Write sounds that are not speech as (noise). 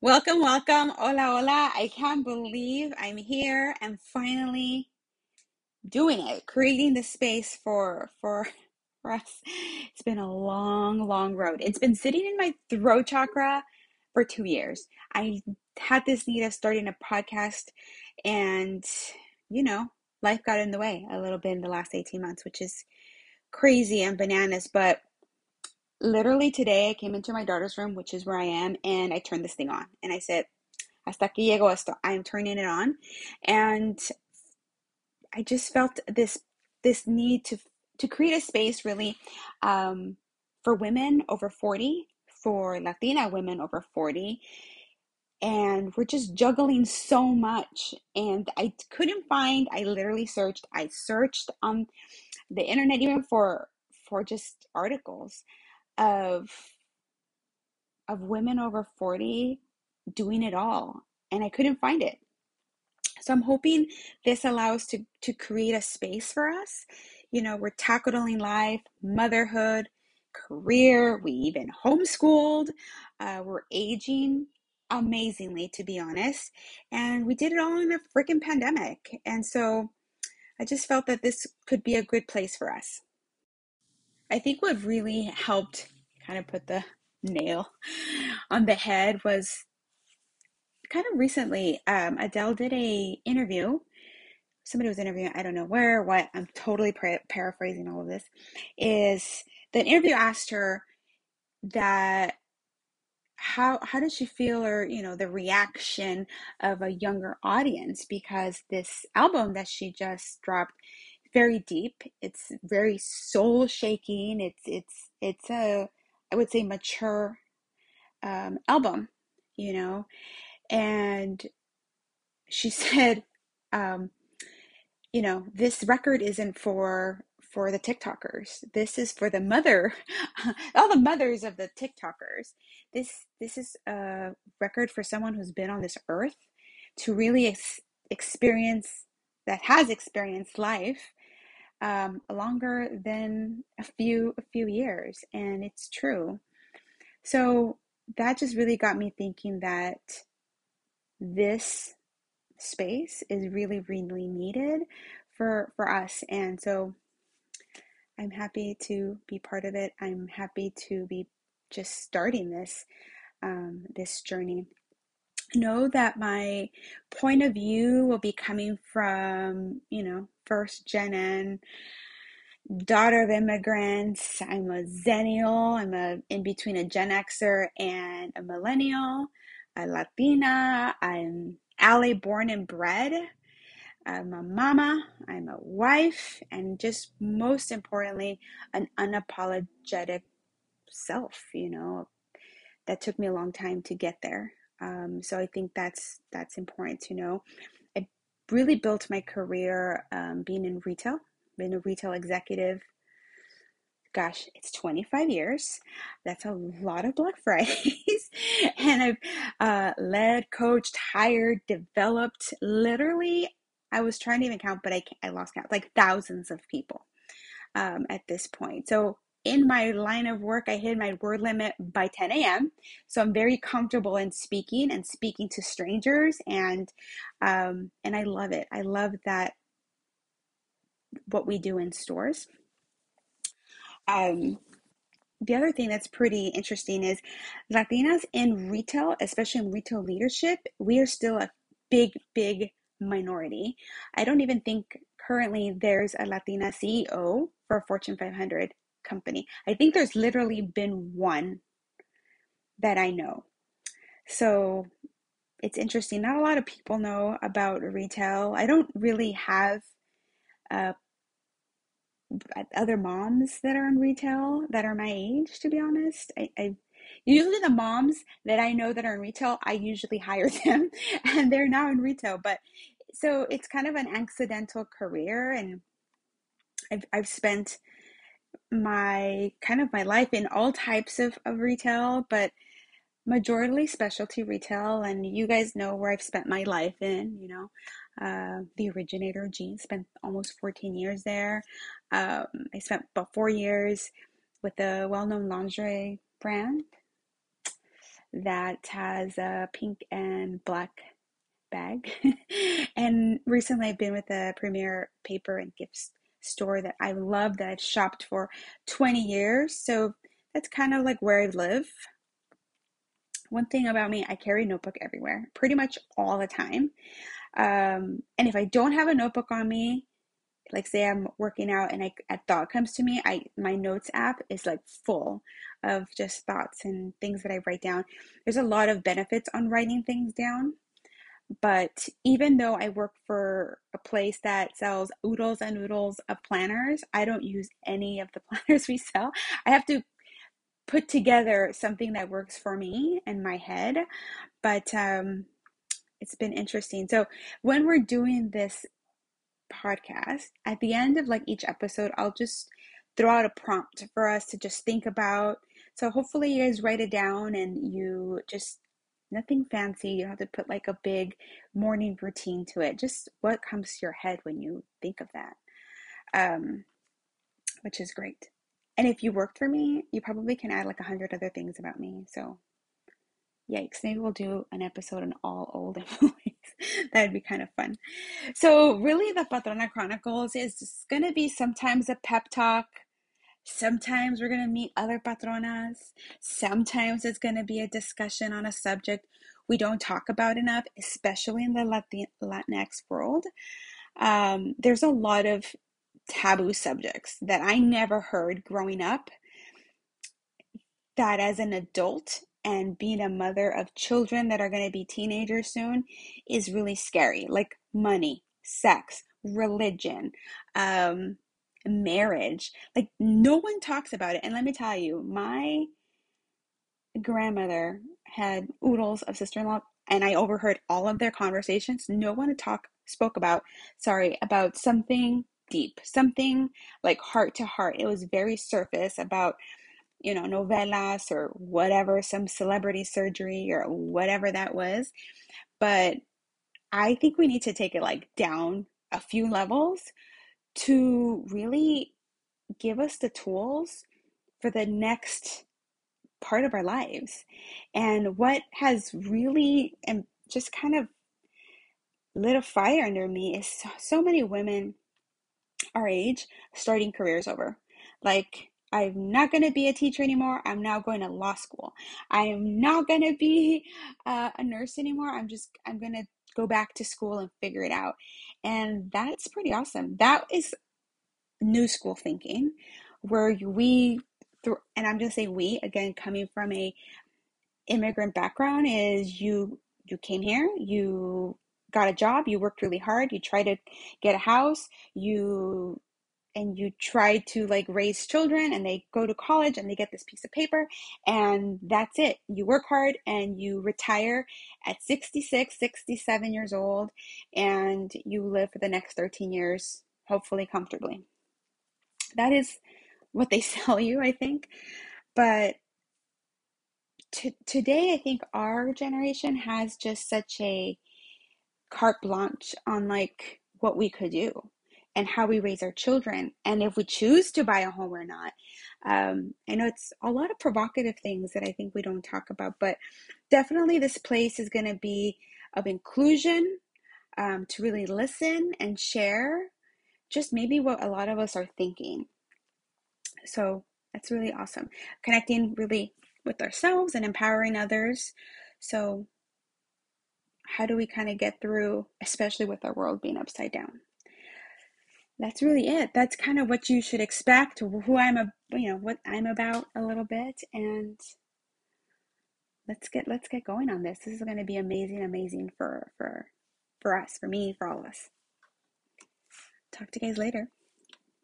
Welcome, welcome. Hola, hola. I can't believe I'm here and finally doing it, creating the space for for (laughs) for us. It's been a long, long road. It's been sitting in my throat chakra for two years. I had this need of starting a podcast and you know, life got in the way a little bit in the last 18 months, which is crazy and bananas, but literally today I came into my daughter's room, which is where I am, and I turned this thing on. And I said, Hasta aquí llegó esto. I am turning it on. And I just felt this this need to to create a space really um, for women over 40, for Latina women over 40. And we're just juggling so much. And I couldn't find, I literally searched, I searched on the internet even for for just articles of of women over 40 doing it all and i couldn't find it. So i'm hoping this allows to to create a space for us. You know we're tackling life motherhood career we even homeschooled uh, we're aging amazingly to be honest and we did it all in a freaking pandemic and so i just felt that this could be a good place for us. I think what really helped kind of put the nail on the head was kind of recently um, adele did a interview. Somebody was interviewing i don't know where what i'm totally pra- paraphrasing all of this is the interview asked her that how how did she feel or you know the reaction of a younger audience? Because this album that she just dropped very deep. It's very soul shaking it's it's it's a i would say mature um, album you know and she (laughs) said, um, you know, this record isn't for for the TikTokers. This is for the mother, (laughs) all the mothers of the TikTokers. This this is a record for someone who's been on this earth to really ex- experience that has experienced life um, longer than a few a few years, and it's true. So that just really got me thinking that this space is really really needed for for us and so i'm happy to be part of it i'm happy to be just starting this um, this journey know that my point of view will be coming from you know first gen and daughter of immigrants i'm a xennial i'm a in between a gen xer and a millennial a latina i'm LA born and bred I'm a mama, I'm a wife, and just most importantly, an unapologetic self, you know, that took me a long time to get there. Um, so I think that's that's important to know. Really built my career um, being in retail, being a retail executive. Gosh, it's 25 years. That's a lot of Black (laughs) Fridays. and I've uh, led, coached, hired, developed literally I was trying to even count, but I, I lost count, like thousands of people um, at this point. So in my line of work, I hit my word limit by 10 a.m. So I'm very comfortable in speaking and speaking to strangers, and um, and I love it. I love that what we do in stores. Um, the other thing that's pretty interesting is Latinas in retail, especially in retail leadership, we are still a big, big minority. I don't even think currently there's a Latina CEO for Fortune 500 company. I think there's literally been one that I know. So it's interesting. Not a lot of people know about retail. I don't really have uh, other moms that are in retail that are my age, to be honest. I, I usually the moms that I know that are in retail, I usually hire (laughs) them and they're now in retail. But so it's kind of an accidental career and I've I've spent my kind of my life in all types of, of retail, but majorly specialty retail and you guys know where I've spent my life in, you know. Uh, the originator jeans spent almost 14 years there. Um, I spent about four years with a well-known lingerie brand that has a pink and black bag. (laughs) and recently I've been with a Premier Paper and Gifts store that I love that I've shopped for 20 years. So that's kind of like where I live. One thing about me, I carry a notebook everywhere, pretty much all the time. Um, and if I don't have a notebook on me, like say I'm working out and I, a thought comes to me, I my notes app is like full of just thoughts and things that I write down. There's a lot of benefits on writing things down. But even though I work for a place that sells oodles and oodles of planners, I don't use any of the (laughs) planners we sell. I have to put together something that works for me and my head. But um, it's been interesting. So when we're doing this podcast, at the end of like each episode, I'll just throw out a prompt for us to just think about. So hopefully you guys write it down and you just nothing fancy. You don't have to put like a big morning routine to it. Just what comes to your head when you think of that, um, which is great. And if you worked for me, you probably can add like a hundred other things about me. So, yikes! Maybe we'll do an episode on all old (laughs) employees. That'd be kind of fun. So, really, the Patrona Chronicles is going to be sometimes a pep talk Sometimes we're going to meet other patronas. Sometimes it's going to be a discussion on a subject we don't talk about enough, especially in the Latin- Latinx world. Um, there's a lot of taboo subjects that I never heard growing up that as an adult and being a mother of children that are going to be teenagers soon is really scary like money sex religion um, marriage. Like no one talks about it. And let me tell you, my grandmother had oodles of sister-in-law and I overheard all of their conversations. No one talk spoke about, sorry, about something deep, something like heart to heart. It was very surface about, you know, novellas or whatever, some celebrity surgery or whatever that was. But I think we need to take it like down a few levels to really give us the tools for the next part of our lives. And what has really and just kind of lit a fire under me is so, so many women our age starting careers over. Like, I'm not going to be a teacher anymore. I'm now going to law school. I am not going to be uh, a nurse anymore. I'm just, I'm going to go back to school and figure it out. And that's pretty awesome. That is new school thinking where we and I'm going to say we again coming from a immigrant background is you you came here, you got a job, you worked really hard, you tried to get a house, you and you try to like raise children and they go to college and they get this piece of paper and that's it. You work hard and you retire at 66 67 years old and you live for the next 13 years hopefully comfortably. That is what they (laughs) sell you i think. But to, today i think our generation has just such a carte blanche on like what we could do and how we raise our children and if we choose to buy a home or not. Um, I know it's a lot of provocative things that I think we don't talk about, but definitely this place is going to be of inclusion um, to really listen and share just maybe what a lot of us are thinking. So that's really awesome. Connecting really with ourselves and empowering others. So, how do we kind of get through, especially with our world being upside down? That's really it. That's kind of what you should expect, who I'm a, you know, what I'm about a little bit, and let's get let's get going on this. This is going to be amazing, amazing for for for us, for me, for all of us. Talk to you guys later.